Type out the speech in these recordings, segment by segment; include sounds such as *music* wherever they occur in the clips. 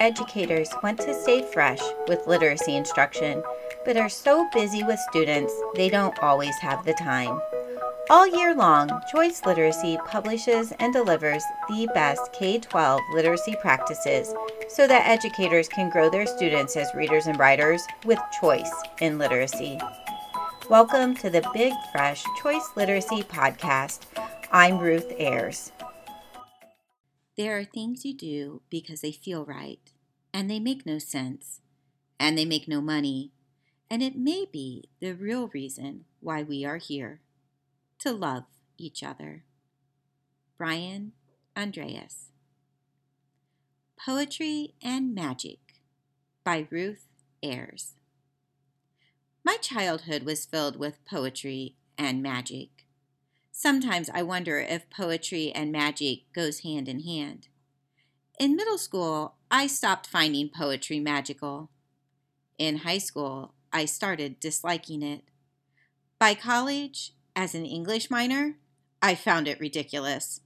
Educators want to stay fresh with literacy instruction, but are so busy with students they don't always have the time. All year long, Choice Literacy publishes and delivers the best K 12 literacy practices so that educators can grow their students as readers and writers with choice in literacy. Welcome to the Big Fresh Choice Literacy Podcast. I'm Ruth Ayres. There are things you do because they feel right, and they make no sense, and they make no money, and it may be the real reason why we are here to love each other. Brian Andreas. Poetry and Magic by Ruth Ayres. My childhood was filled with poetry and magic. Sometimes I wonder if poetry and magic goes hand in hand. In middle school, I stopped finding poetry magical. In high school, I started disliking it. By college, as an English minor, I found it ridiculous.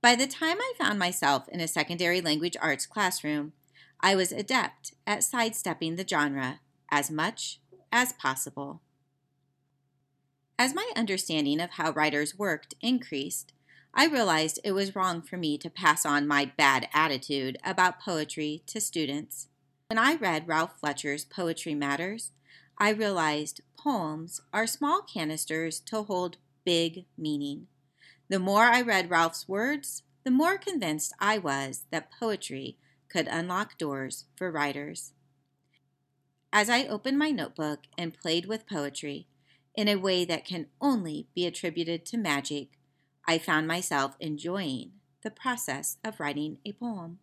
By the time I found myself in a secondary language arts classroom, I was adept at sidestepping the genre as much as possible. As my understanding of how writers worked increased, I realized it was wrong for me to pass on my bad attitude about poetry to students. When I read Ralph Fletcher's Poetry Matters, I realized poems are small canisters to hold big meaning. The more I read Ralph's words, the more convinced I was that poetry could unlock doors for writers. As I opened my notebook and played with poetry in a way that can only be attributed to magic, I found myself enjoying the process of writing a poem.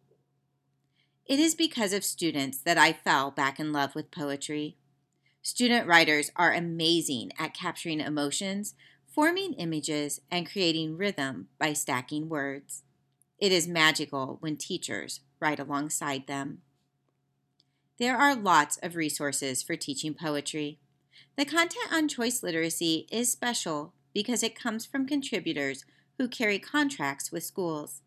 It is because of students that I fell back in love with poetry. Student writers are amazing at capturing emotions forming images, and creating rhythm by stacking words. It is magical when teachers write alongside them. There are lots of resources for teaching poetry. The content on choice literacy is special because it comes from contributors who carry contracts with schools.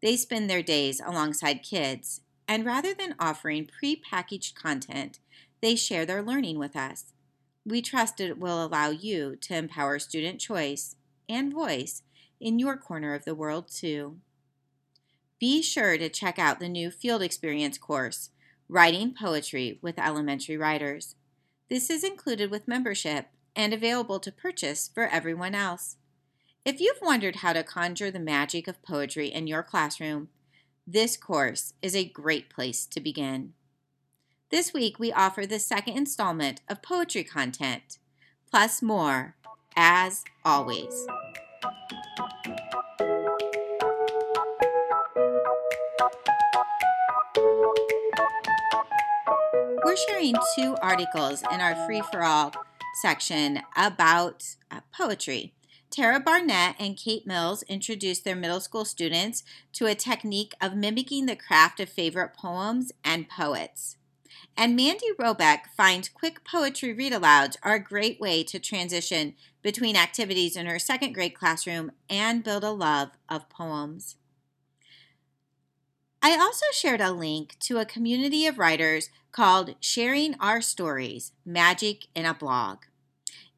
They spend their days alongside kids, and rather than offering pre-packaged content, they share their learning with us. We trust it will allow you to empower student choice and voice in your corner of the world, too. Be sure to check out the new Field Experience course, Writing Poetry with Elementary Writers. This is included with membership and available to purchase for everyone else. If you've wondered how to conjure the magic of poetry in your classroom, this course is a great place to begin. This week, we offer the second installment of poetry content, plus more, as always. We're sharing two articles in our free for all section about uh, poetry. Tara Barnett and Kate Mills introduced their middle school students to a technique of mimicking the craft of favorite poems and poets. And Mandy Robek finds quick poetry read alouds are a great way to transition between activities in her second grade classroom and build a love of poems. I also shared a link to a community of writers called Sharing Our Stories Magic in a Blog.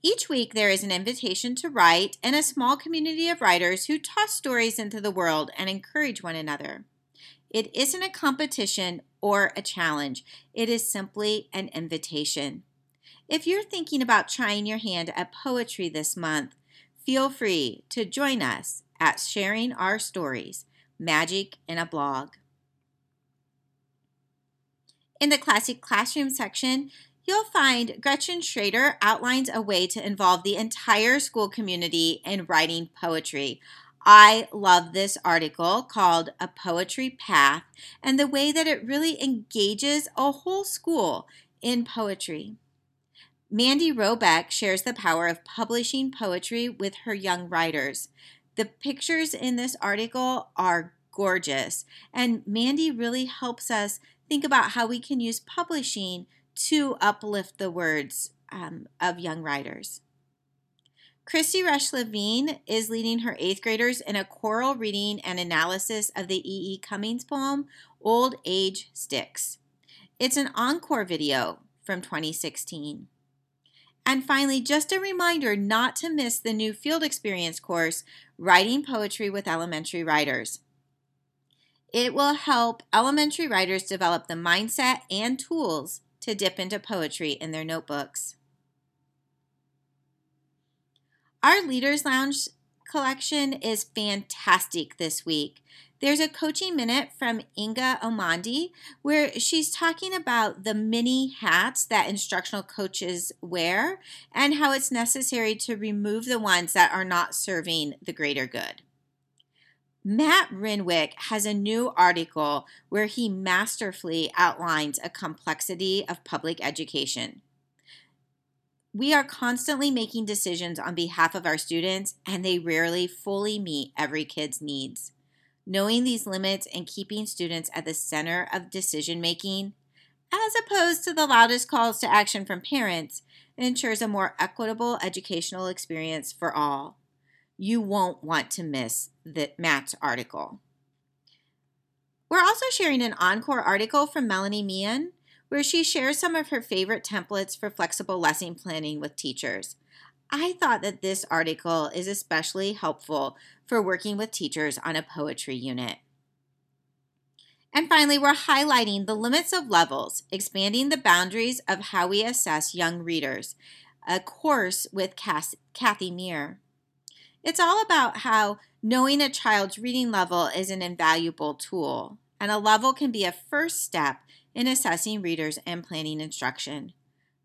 Each week, there is an invitation to write and a small community of writers who toss stories into the world and encourage one another. It isn't a competition or a challenge, it is simply an invitation. If you're thinking about trying your hand at poetry this month, feel free to join us at Sharing Our Stories Magic in a Blog. In the Classic Classroom section, you'll find Gretchen Schrader outlines a way to involve the entire school community in writing poetry. I love this article called A Poetry Path and the way that it really engages a whole school in poetry. Mandy Robek shares the power of publishing poetry with her young writers. The pictures in this article are gorgeous, and Mandy really helps us think about how we can use publishing to uplift the words um, of young writers. Christy Rush Levine is leading her eighth graders in a choral reading and analysis of the E. E. Cummings poem, Old Age Sticks. It's an encore video from 2016. And finally, just a reminder not to miss the new field experience course, Writing Poetry with Elementary Writers. It will help elementary writers develop the mindset and tools to dip into poetry in their notebooks. Our Leaders Lounge collection is fantastic this week. There's a coaching minute from Inga Omandi where she's talking about the many hats that instructional coaches wear and how it's necessary to remove the ones that are not serving the greater good. Matt Renwick has a new article where he masterfully outlines a complexity of public education. We are constantly making decisions on behalf of our students, and they rarely fully meet every kid's needs. Knowing these limits and keeping students at the center of decision making, as opposed to the loudest calls to action from parents, ensures a more equitable educational experience for all. You won't want to miss the Matt's article. We're also sharing an encore article from Melanie Meehan where she shares some of her favorite templates for flexible lesson planning with teachers. I thought that this article is especially helpful for working with teachers on a poetry unit. And finally, we're highlighting the limits of levels, expanding the boundaries of how we assess young readers, a course with Kathy Meir. It's all about how knowing a child's reading level is an invaluable tool, and a level can be a first step in assessing readers and planning instruction.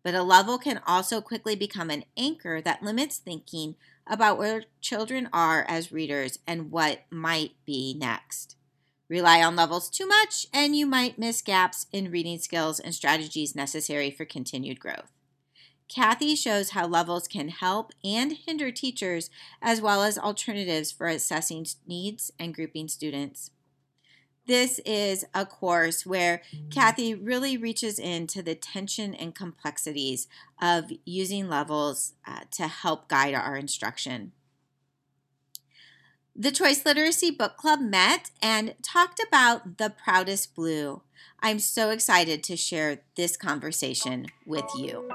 But a level can also quickly become an anchor that limits thinking about where children are as readers and what might be next. Rely on levels too much, and you might miss gaps in reading skills and strategies necessary for continued growth. Kathy shows how levels can help and hinder teachers, as well as alternatives for assessing needs and grouping students. This is a course where Kathy really reaches into the tension and complexities of using levels uh, to help guide our instruction. The Choice Literacy Book Club met and talked about The Proudest Blue. I'm so excited to share this conversation with you.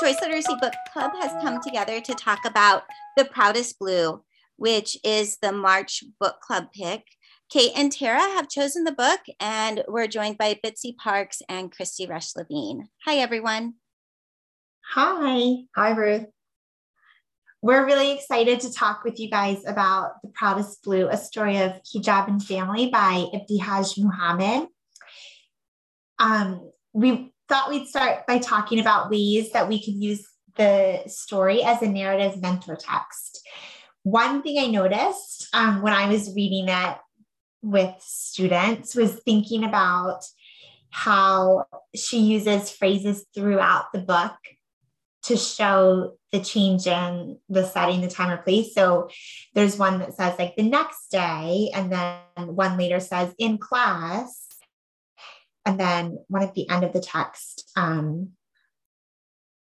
Choice Literacy Book Club has come together to talk about The Proudest Blue, which is the March book club pick. Kate and Tara have chosen the book, and we're joined by Bitsy Parks and Christy Rush Levine. Hi, everyone. Hi. Hi, Ruth. We're really excited to talk with you guys about The Proudest Blue, a story of hijab and family by Ibtihaj Muhammad. Um, we thought we'd start by talking about ways that we could use the story as a narrative mentor text. One thing I noticed um, when I was reading it with students was thinking about how she uses phrases throughout the book to show the change in the setting, the time or place. So there's one that says like the next day, and then one later says in class, and then one at the end of the text, um,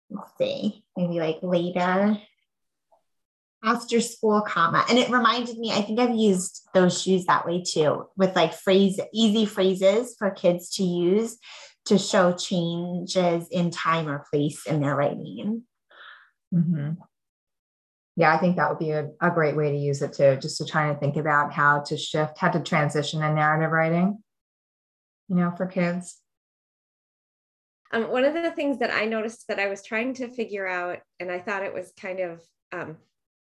let's see, maybe like later after school comma. And it reminded me i think i've used those shoes that way too with like phrase easy phrases for kids to use to show changes in time or place in their writing. Mm-hmm. yeah i think that would be a, a great way to use it too just to try and think about how to shift how to transition in narrative writing you know, for kids? Um, one of the things that I noticed that I was trying to figure out, and I thought it was kind of, um,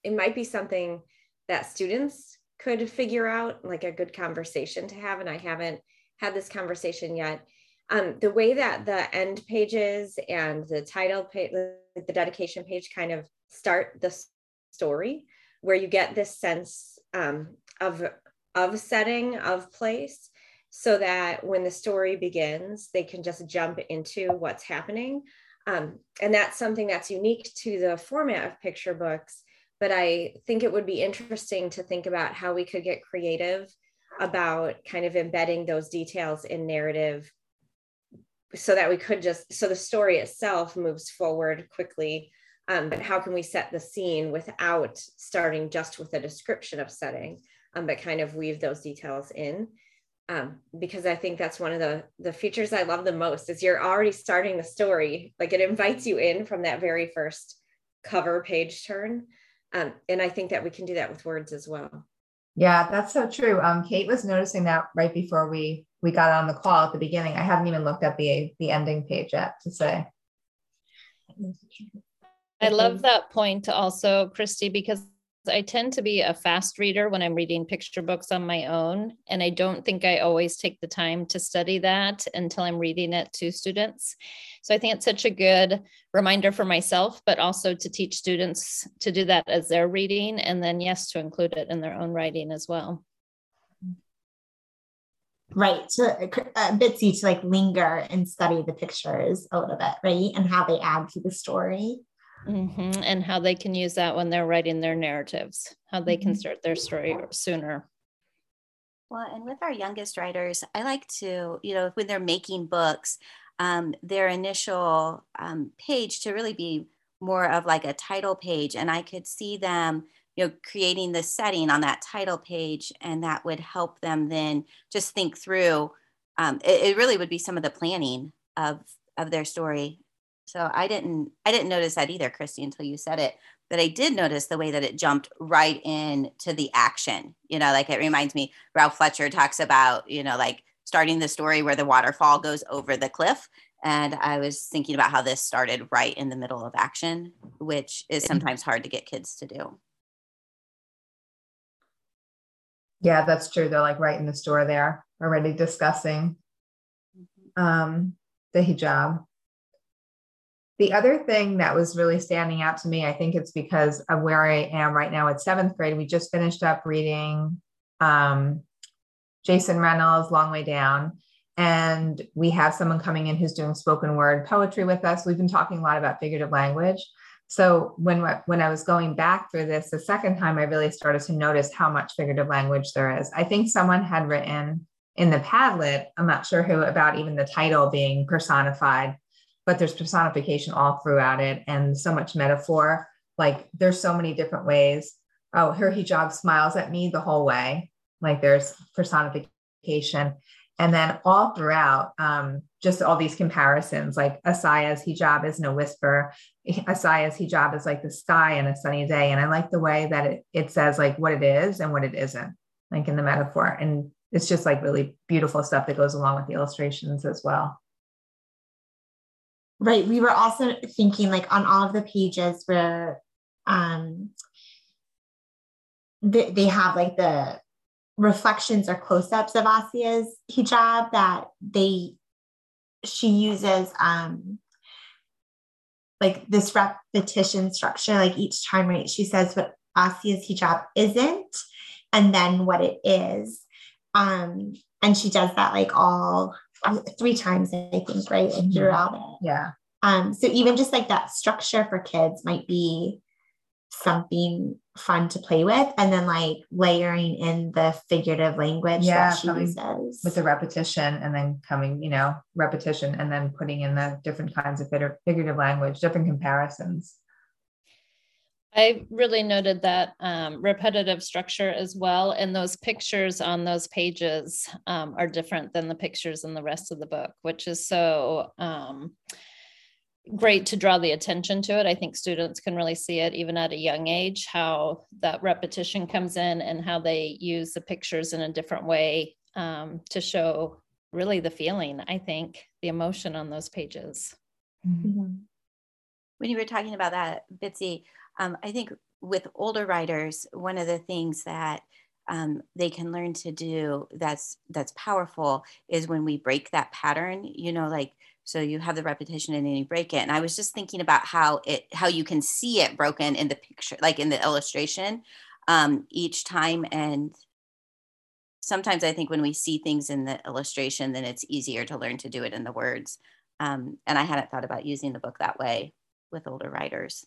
it might be something that students could figure out, like a good conversation to have. And I haven't had this conversation yet. Um, the way that the end pages and the title page, the dedication page kind of start the story, where you get this sense um, of of setting of place so that when the story begins, they can just jump into what's happening. Um, and that's something that's unique to the format of picture books. But I think it would be interesting to think about how we could get creative about kind of embedding those details in narrative so that we could just so the story itself moves forward quickly um, but how can we set the scene without starting just with a description of setting um, but kind of weave those details in um, because i think that's one of the the features i love the most is you're already starting the story. Like it invites you in from that very first cover page turn. Um, and i think that we can do that with words as well. Yeah that's so true. Um, kate was noticing that right before we we got on the call at the beginning. I hadn't even looked at the the ending page yet to say. I love that point also, Christy, because I tend to be a fast reader when I'm reading picture books on my own. And I don't think I always take the time to study that until I'm reading it to students. So I think it's such a good reminder for myself, but also to teach students to do that as they're reading. And then, yes, to include it in their own writing as well. Right. So a uh, Bitsy to like linger and study the pictures a little bit, right? And how they add to the story. Mm-hmm. And how they can use that when they're writing their narratives, how they can Mhm. start their story sooner. Well, and with our youngest writers, I like to, you know, when they're making books, um, their initial um, page to really be more of like a title page. And I could see them, you know, creating the setting on that title page, and that would help them then just think through. Um, it, it really would be some of the planning of of their story. So I didn't I didn't notice that either, Christy, until you said it. But I did notice the way that it jumped right in to the action. You know, like it reminds me, Ralph Fletcher talks about, you know, like starting the story where the waterfall goes over the cliff. And I was thinking about how this started right in the middle of action, which is sometimes hard to get kids to do. yeah that's true they're like right in the store there already discussing um, the hijab the other thing that was really standing out to me, I think it's because of where I am right now at seventh grade. We just finished up reading um, Jason Reynolds' Long Way Down. And we have someone coming in who's doing spoken word poetry with us. We've been talking a lot about figurative language. So when when I was going back through this the second time, I really started to notice how much figurative language there is. I think someone had written in the Padlet, I'm not sure who, about even the title being personified but there's personification all throughout it and so much metaphor. Like there's so many different ways. Oh, her hijab smiles at me the whole way. Like there's personification. And then all throughout, um, just all these comparisons, like Asiya's hijab isn't a whisper. Asiya's hijab is like the sky and a sunny day. And I like the way that it, it says like what it is and what it isn't, like in the metaphor. And it's just like really beautiful stuff that goes along with the illustrations as well. Right. We were also thinking like on all of the pages where um they, they have like the reflections or close-ups of Asia's hijab that they she uses um like this repetition structure like each time right she says what Asia's hijab isn't and then what it is um and she does that like all three times, I think, right? Like throughout it. Yeah. Um, so even just like that structure for kids might be something fun to play with and then like layering in the figurative language Yeah, that she uses. With the repetition and then coming, you know, repetition and then putting in the different kinds of figurative language, different comparisons. I really noted that um, repetitive structure as well. And those pictures on those pages um, are different than the pictures in the rest of the book, which is so um, great to draw the attention to it. I think students can really see it even at a young age, how that repetition comes in and how they use the pictures in a different way um, to show really the feeling, I think, the emotion on those pages. Mhm. When you were talking about that, Bitsy, um, I think with older writers, one of the things that um, they can learn to do that's that's powerful is when we break that pattern. You know, like so you have the repetition and then you break it. And I was just thinking about how it how you can see it broken in the picture, like in the illustration, um, each time. And sometimes I think when we see things in the illustration, then it's easier to learn to do it in the words. Um, and I hadn't thought about using the book that way with older writers.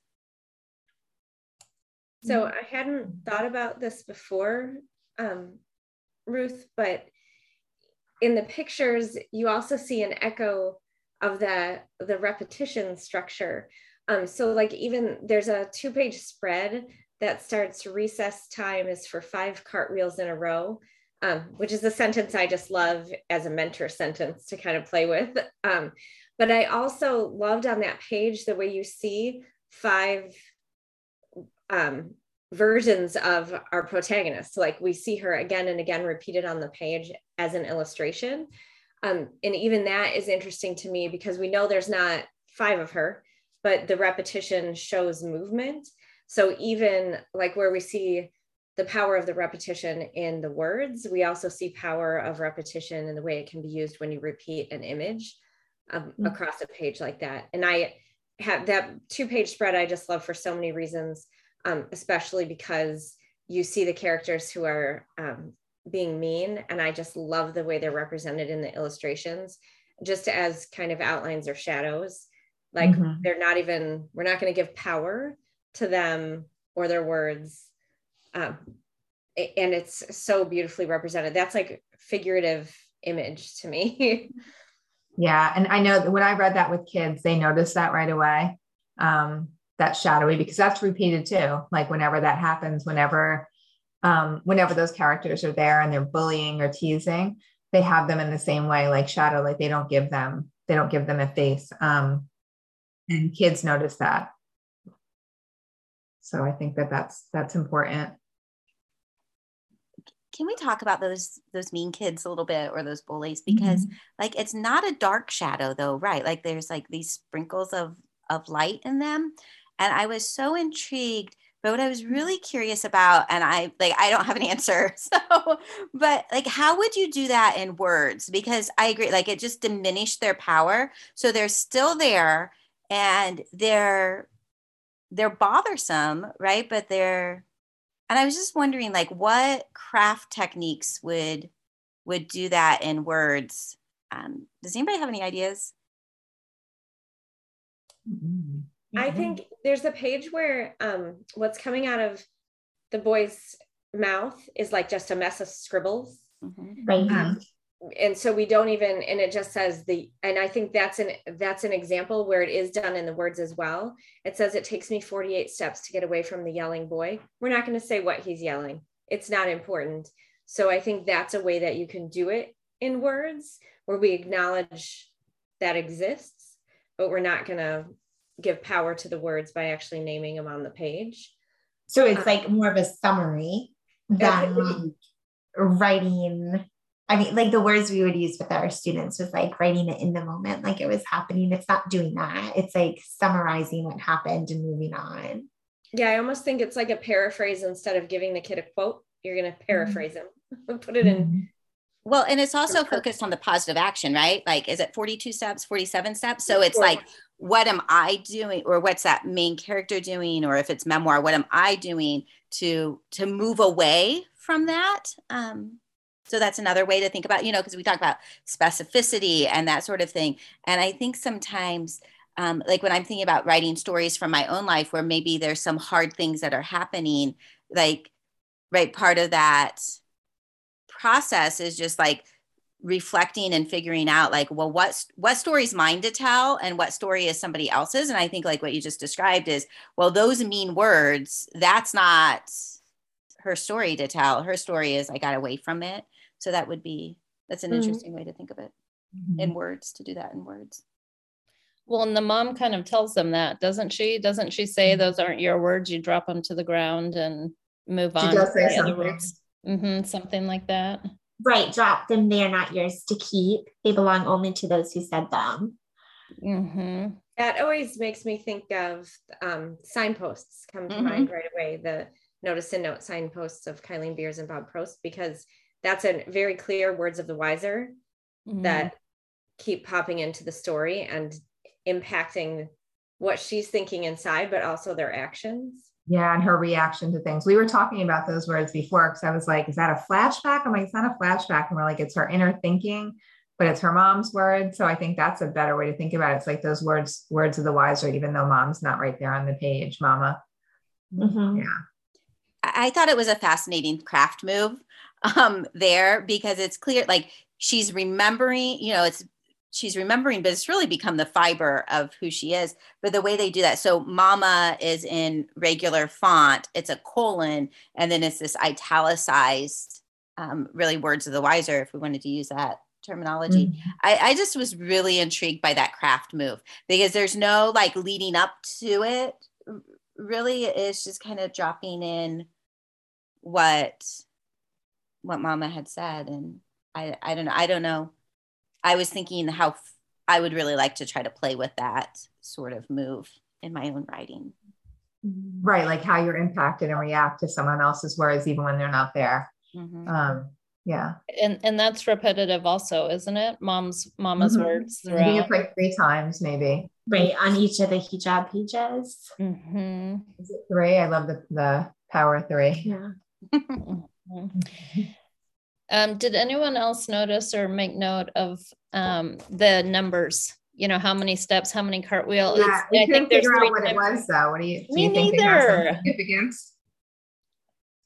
So I hadn't thought about this before, um, Ruth, but in the pictures, you also see an echo of the the repetition structure. Um, so like even there's a two page spread that starts recess time is for five cartwheels in a row, um, which is a sentence I just love as a mentor sentence to kind of play with. Um, but I also loved on that page the way you see five um, versions of our protagonist. So Like we see her again and again repeated on the page as an illustration. Um, and even that is interesting to me because we know there's not five of her, but the repetition shows movement. So even like where we see the power of the repetition in the words, we also see power of repetition in the way it can be used when you repeat an image um, mm-hmm. across a page like that. And I have that two page spread I just love for so many reasons um, especially because you see the characters who are um, being mean. And I just love the way they're represented in the illustrations, just as kind of outlines or shadows. Like mm-hmm. they're not even, we're not going to give power to them or their words. Um, and it's so beautifully represented. That's like figurative image to me. *laughs* yeah. And I know that when I read that with kids, they noticed that right away. Um, that shadowy because that's repeated too like whenever that happens whenever um, whenever those characters are there and they're bullying or teasing they have them in the same way like shadow like they don't give them they don't give them a face um, and kids notice that so i think that that's that's important can we talk about those those mean kids a little bit or those bullies because mm-hmm. like it's not a dark shadow though right like there's like these sprinkles of of light in them and I was so intrigued. But what I was really curious about, and I like, I don't have an answer. *laughs* So, but like, how would you do that in words? Because I agree, like, it just diminished their power. So they're still there, and they're they're bothersome, right? But they're, and I was just wondering, like, what craft techniques would would do that in words? Um, does anybody have any ideas? Mm-hmm. I mm-hmm. think there's a page where um, what's coming out of the boy's mouth is like just a mess of scribbles. Mm-hmm. Right. Um, and so we don't even and it just says the and i think that's an that's an example where it is done in the words as well it says it takes me 48 steps to get away from the yelling boy we're not going to say what he's yelling it's not important so i think that's a way that you can do it in words where we acknowledge that exists but we're not going to give power to the words by actually naming them on the page. So it's um, like more of a summary than writing. I mean, like the words we would use with our students was like writing it in the moment, like it was happening. It's not doing that. It's like summarizing what happened and moving on. Yeah, I almost think it's like a paraphrase instead of giving the kid a quote. You're going to paraphrase mm-hmm. him, *laughs* put it in mm-hmm. Well, and it's also focused on the positive action, right? Like, is it 42 steps, 47 steps? So it's like, what am I doing, or what's that main character doing, or if it's memoir, what am I doing to to move away from that? Um, so that's another way to think about, you know, because we talk about specificity and that sort of thing. And I think sometimes, um, like when I'm thinking about writing stories from my own life, where maybe there's some hard things that are happening, like, right, part of that process is just like reflecting and figuring out like well what what story is mine to tell and what story is somebody else's and i think like what you just described is well those mean words that's not her story to tell her story is i got away from it so that would be that's an mm-hmm. interesting way to think of it mm-hmm. in words to do that in words well and the mom kind of tells them that doesn't she doesn't she say mm-hmm. those aren't your words you drop them to the ground and move on she does say something Mm-hmm, something like that. Right. Drop them. They are not yours to keep. They belong only to those who said them. Mm-hmm. That always makes me think of um, signposts come to mm-hmm. mind right away. The notice and note signposts of Kylene Beers and Bob Probst because that's a very clear words of the wiser mm-hmm. that keep popping into the story and impacting what she's thinking inside, but also their actions. Yeah, and her reaction to things. We were talking about those words before because I was like, is that a flashback? I'm like, it's not a flashback. And we're like, it's her inner thinking, but it's her mom's words. So I think that's a better way to think about it. It's like those words, words of the wiser, even though mom's not right there on the page, mama. Mm-hmm. Yeah. I thought it was a fascinating craft move *laughs* um, there because it's clear, like she's remembering, you know, it's she's remembering, but it's really become the fiber of who she is. But the way they do that, so mama is in regular font, it's a colon, and then it's this italicized, um, really words of the wiser, if we wanted to use that terminology. Mm-hmm. I, I just was really intrigued by that craft move because there's no like leading up to it. Really, is just kind of dropping in what what mama had said and I, I don't know. I don't know I was thinking how f- I would really like to try to play with that sort of move in my own writing. Right, like how you're impacted and react to someone else's words, even when they're not there. Mm-hmm. Um, yeah, and and that's repetitive, also, isn't it? Mom's mama's mm-hmm. words. Throughout. I think it's like three times, maybe. Right on each of the hijab pages. Mm-hmm. Is it three? I love the the power three. Yeah. Mm-hmm. *laughs* Um, did anyone else notice or make note of um, the numbers? You know, how many steps, how many cartwheels? Yeah, I think there's figure out what it was though. What do you, do Me you think neither. significance?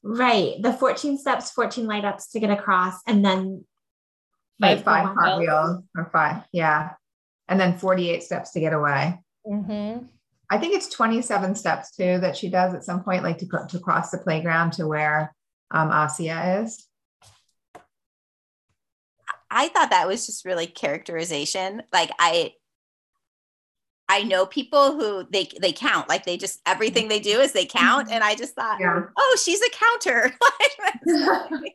Right. The 14 steps, 14 light ups to get across, and then five, five cartwheels or five. Yeah. And then 48 steps to get away. Mm-hmm. I think it's 27 steps too that she does at some point, like to, to cross the playground to where um, Asia is. I thought that was just really characterization. Like I I know people who they they count like they just everything they do is they count and I just thought yeah. oh she's a counter *laughs* *laughs*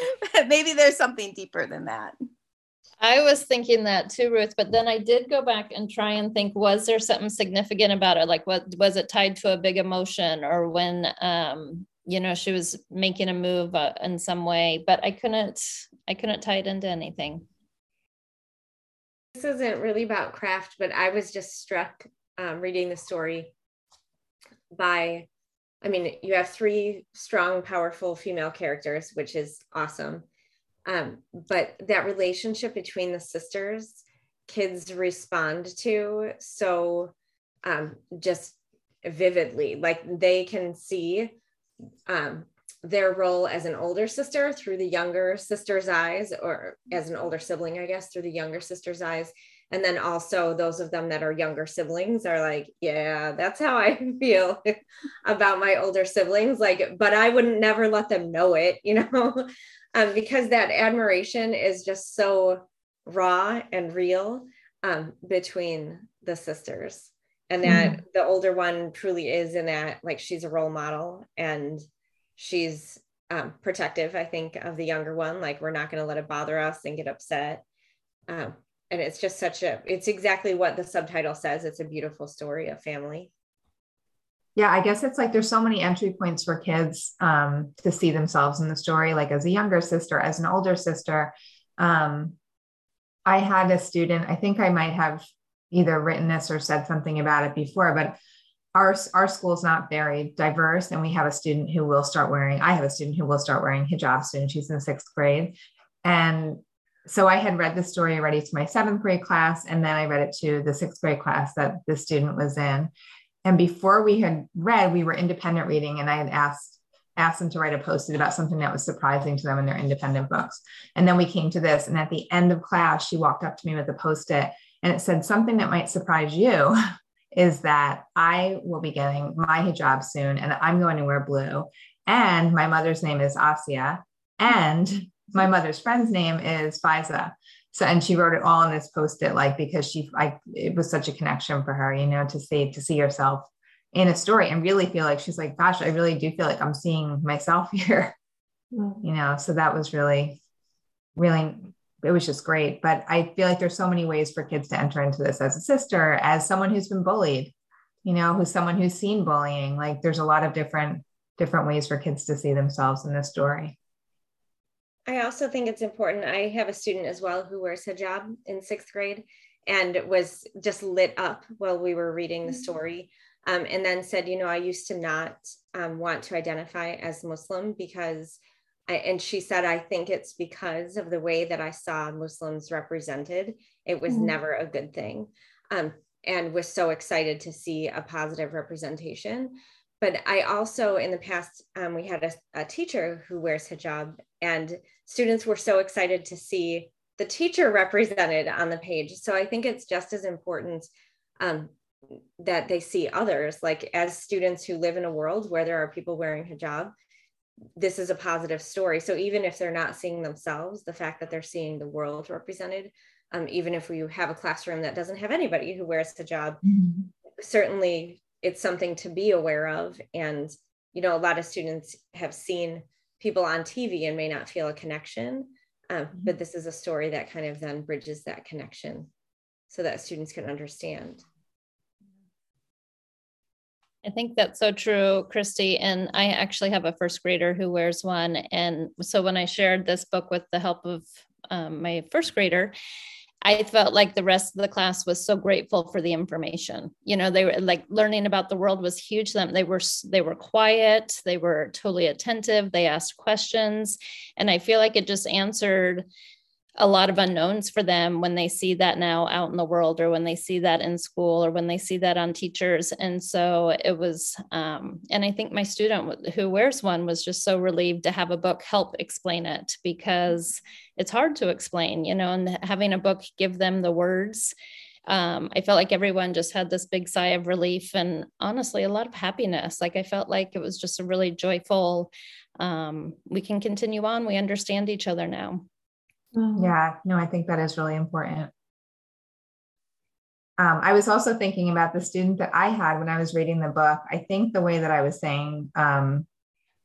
*laughs* maybe there's something deeper than that I was thinking that too Ruth but then I did go back and try and think was there something significant about it? Like what was it tied to a big emotion or when um you know she was making a move uh, in some way but i couldn't i couldn't tie it into anything. This isn't really about craft but i was just struck um, reading the story by i mean you have three strong powerful female characters which is awesome um, but that relationship between the sisters kids respond to so um, just vividly like they can see um, their role as an older sister through the younger sister's eyes, or as an older sibling, I guess, through the younger sister's eyes. And then also those of them that are younger siblings are like, yeah, that's how I *laughs* feel about my older siblings. Like, but I wouldn't never let them know it, you know, *laughs* um, because that admiration is just so raw and real um, between the sisters. And that mm the older one truly is in that like she's a role model and she's um, protective i think of the younger one. Like we're not going to let it bother us and get upset. Um, and it's just such a it's exactly what the subtitle says it's a beautiful story of family yeah i guess it's like there's so many entry points for kids um, to see themselves in the story like as a younger sister as an older sister um, i had a student i think i might have either written this or said something about it before, but our, our school is not very diverse. And we have a student who will start wearing, I have a student who will start wearing hijab soon. She's in sixth grade. And so I had read the story already to my seventh grade class, and then I read it to the sixth grade class that the student was in. And before we had read, we were independent reading, and I had asked asked them to write a post-it about something that was surprising to them in their independent books. And then we came to this, and at the end of class, she walked up to me with a post-it and it said something that might surprise you *laughs* is that I will be getting my hijab soon and I'm going to wear blue. And my mother's name is Asia. And my mother's friend's name is Fiza. So, and she wrote it all in this post-it, like because she, I, it was such a connection for her, you know, to see to see herself in a story and really feel like she's like, gosh, I really do feel like I'm seeing myself *laughs* here, mm-hmm. you know. So that was really, really it was just great. But I feel like there's so many ways for kids to enter into this as a sister, as someone who's been bullied, you know, who's someone who's seen bullying. Like there's a lot of different different ways for kids to see themselves in this story. I also think it's important. I have a student as well who wears hijab in sixth grade and was just lit up while we were reading the mm-hmm. story. Um, and then said, you know, I used to not um, want to identify as Muslim because I, and she said, I think it's because of the way that I saw Muslims represented. It was mm-hmm. never a good thing. Um, and was so excited to see a positive representation. But I also, in the past, um, we had a, a, teacher who wears hijab, and students were so excited to see the teacher represented on the page. So I think it's just as important um, that they see others. Like as students who live in a world where there are people wearing hijab, this is a positive story. So even if they're not seeing themselves, the fact that they're seeing the world represented, um, even if we have a classroom that doesn't have anybody who wears hijab, mm-hmm. certainly it's something to be aware of. And you know, a lot of students have seen people on TV and may not feel a connection. Um, mm-hmm. But this is a story that kind of then bridges that connection so that students can understand. I think that's so true, Christy. And I actually have a first grader who wears one. And so when I shared this book with the help of um, my first grader, I felt like the rest of the class was so grateful for the information. You know, they were like learning about the world was huge to them. They were they were quiet, they were totally attentive, they asked questions, and I feel like it just answered a lot of unknowns for them when they see that now out in the world or when they see that in school or when they see that on teachers and so it was um, and i think my student who wears one was just so relieved to have a book help explain it because it's hard to explain you know and having a book give them the words um, I felt like everyone just had this big sigh of relief and honestly a lot of happiness. Like I felt like it was just a really joyful, um, we can continue on. We understand each other now. Mm-hmm. Yeah, no, I think that is really important. Um, I was also thinking about the student that I had when I was reading the book. I think the way that I was saying, um,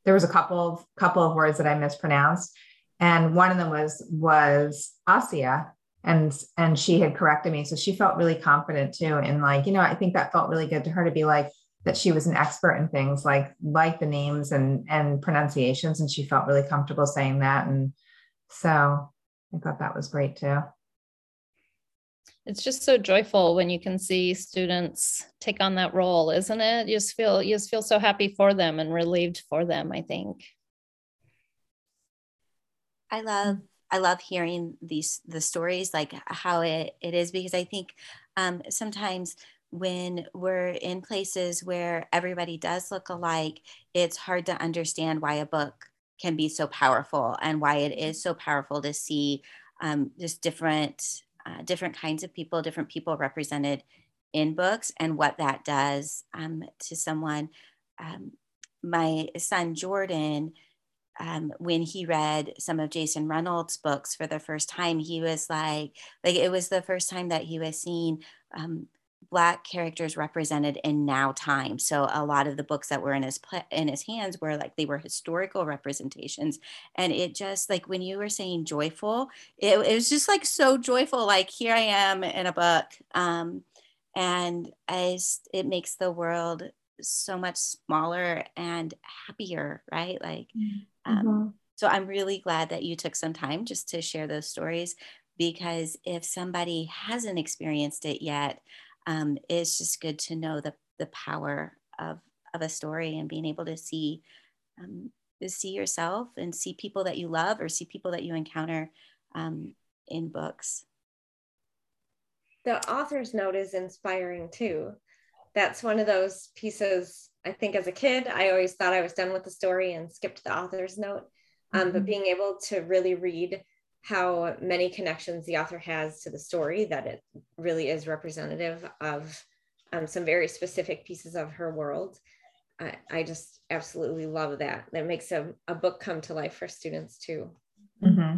there was a couple of couple of words that I mispronounced, and one of them was was Asia, and and she had corrected me, so she felt really confident too. And like you know, I think that felt really good to her to be like that she was an expert in things like like the names and and pronunciations, and she felt really comfortable saying that. And so I thought that was great too. It's just so joyful when you can see students take on that role, isn't it? You just feel you just feel so happy for them and relieved for them, I think. I love I love hearing these the stories like how it, it is because I think um, sometimes when we're in places where everybody does look alike, it's hard to understand why a book can be so powerful and why it is so powerful to see um, just different uh, different kinds of people different people represented in books and what that does um, to someone. Um, my son jordan um, when he read some of jason reynolds books for the first time he was like like it was the first time that he was seeing um, black characters represented in now time. So a lot of the books that were in his in his hands were like they were historical representations. And it just like when you were saying joyful it, it was just like so joyful like here i am in a book. Um and as it makes the world so much smaller and happier right? Like mm-hmm. um so i'm really glad that you took some time just to share those stories because if somebody hasn't experienced it yet um, it's just good to know the, the power of, of a story and being able to see um, to see yourself and see people that you love or see people that you encounter um, in books. The author's note is inspiring too. That's one of those pieces. I think as a kid, I always thought I was done with the story and skipped the author's note. Um, mm-hmm. But being able to really read how many connections the author has to the story, that it really is representative of um, some very specific pieces of her world. I, I, just absolutely love that. That makes a, a book come to life for students too. Mm-hmm.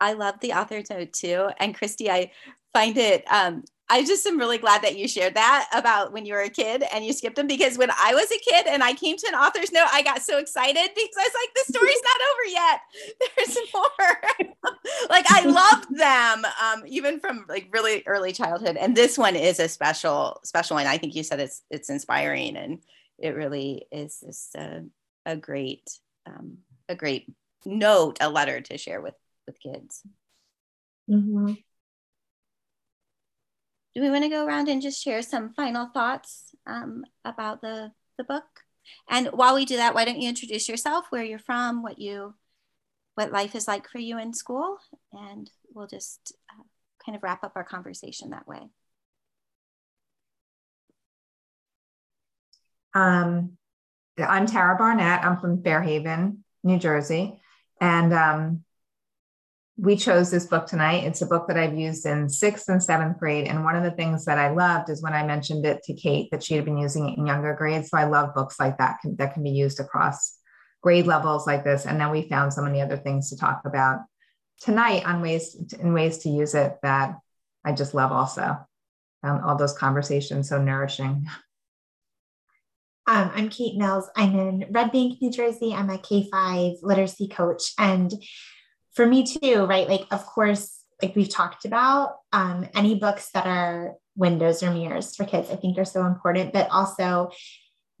I love the author's note too. And Christy, I find it um, I just am really glad that you shared that about when you were a kid and you skipped them because when I was a kid and I came to an author's note, I got so excited because I was like, the story's not over yet. *laughs* There's more. *laughs* like I loved them, um, even from like really early childhood. And this one is a special, special one. I think you said it's it's inspiring and it really is just a, a great, um, a great note, a letter to share with with kids. Mm-hmm do we want to go around and just share some final thoughts um, about the, the book? And while we do that, why don't you introduce yourself, where you're from, what you, what life is like for you in school, and we'll just uh, kind of wrap up our conversation that way. Um, I'm Tara Barnett. I'm from Fairhaven, New Jersey, And um, we chose this book tonight. It's a book that I've used in sixth and seventh grade. And one of the things that I loved is when I mentioned it to Kate that she had been using it in younger grades. So I love books like that can, that can be used across grade levels like this. And then we found so many other things to talk about tonight on ways in ways to use it that I just love also. Um, all those conversations so nourishing. Um, I'm Kate Mills. I'm in Red Bank, New Jersey. I'm a K 5 literacy coach. And for me too, right? Like, of course, like we've talked about, um, any books that are windows or mirrors for kids, I think are so important, but also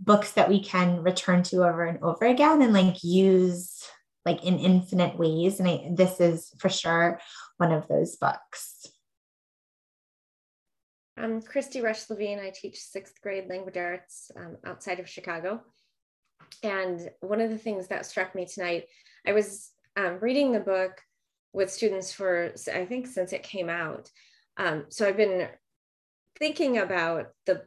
books that we can return to over and over again and like use like in infinite ways. And I, this is for sure one of those books. I'm Christy Rush Levine. I teach sixth grade language arts um, outside of Chicago. And one of the things that struck me tonight, I was um, reading the book with students for, I think, since it came out. Um, so I've been thinking about the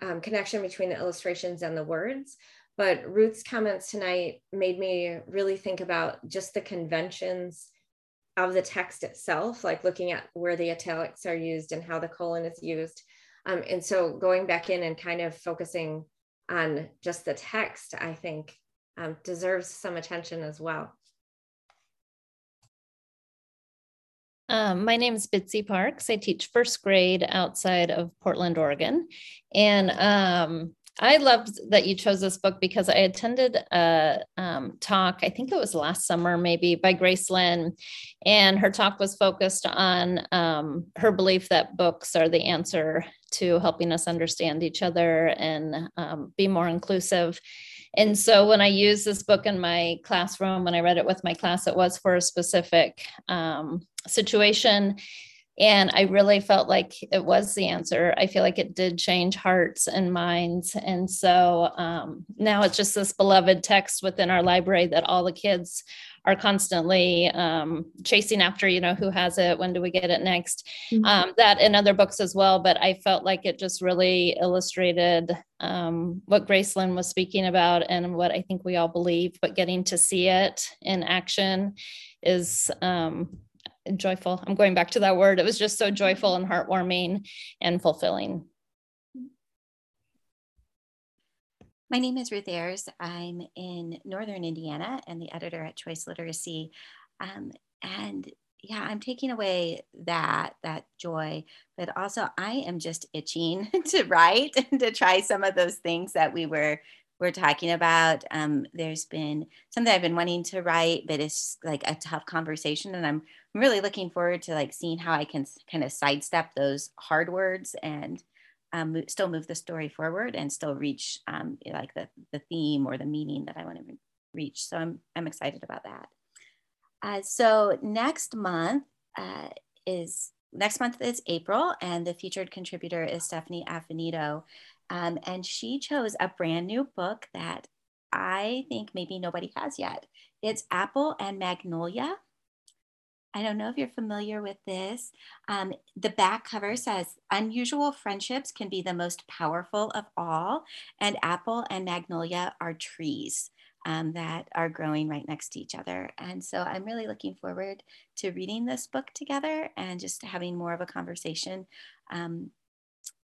um, connection between the illustrations and the words. But Ruth's comments tonight made me really think about just the conventions of the text itself, like looking at where the italics are used and how the colon is used. Um, and so going back in and kind of focusing on just the text, I think um, deserves some attention as well. Um, my name is Bitsy Parks. I teach first grade outside of Portland, Oregon. And um, I loved that you chose this book because I attended a um, talk, I think it was last summer, maybe by Grace Lin. And her talk was focused on um, her belief that books are the answer to helping us understand each other and um, be more inclusive. And so when I used this book in my classroom, when I read it with my class, it was for a specific um, situation. And I really felt like it was the answer. I feel like it did change hearts and minds. And so um, now it's just this beloved text within our library that all the kids are constantly um, chasing after, you know, who has it? When do we get it next? Mm-hmm. Um, that in other books as well. But I felt like it just really illustrated um, what Grace Lin was speaking about and what I think we all believe, but getting to see it in action is um, joyful. I'm going back to that word. It was just so joyful and heartwarming and fulfilling. My name is Ruth Ayres. I'm in Northern Indiana and the editor at Choice Literacy. Um, and yeah, I'm taking away that that joy, but also I am just itching *laughs* to write and to try some of those things that we were we're talking about. Um, there's been something I've been wanting to write, but it's like a tough conversation, and I'm really looking forward to like seeing how I can kind of sidestep those hard words and um, still move the story forward and still reach um, like the, the theme or the meaning that I want to reach. So I'm, I'm excited about that. Uh, so next month uh, is next month is April, and the featured contributor is Stephanie Affinito, um, and she chose a brand new book that I think maybe nobody has yet. It's Apple and Magnolia I don't know if you're familiar with this. Um, the back cover says, Unusual friendships can be the most powerful of all, and apple and magnolia are trees. Um, that are growing right next to each other. And so I'm really looking forward to reading this book together and just having more of a conversation um,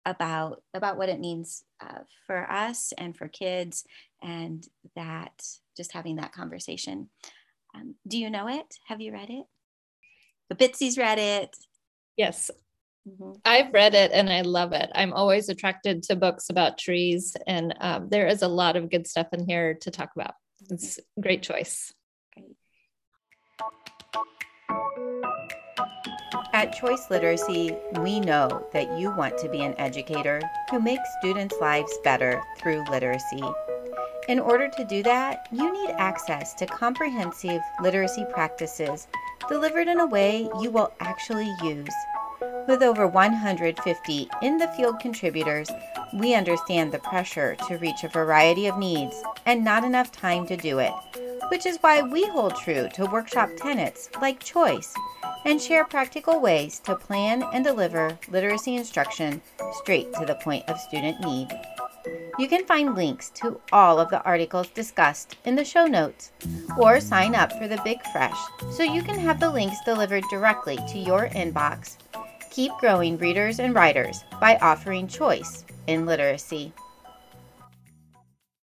about about what it means uh, for us and for kids, and that just having that conversation. Um, do you know it? Have you read it? But Bitsy's read it. Yes. Mm-hmm. I've read it and I love it. I'm always attracted to books about trees, and um, there is a lot of good stuff in here to talk about. It's a great choice. At Choice Literacy, we know that you want to be an educator who makes students' lives better through literacy. In order to do that, you need access to comprehensive literacy practices delivered in a way you will actually use. With over 150 in the field contributors, we understand the pressure to reach a variety of needs and not enough time to do it, which is why we hold true to workshop tenets like choice and share practical ways to plan and deliver literacy instruction straight to the point of student need. You can find links to all of the articles discussed in the show notes or sign up for the Big Fresh so you can have the links delivered directly to your inbox. Keep growing readers and writers by offering choice in literacy.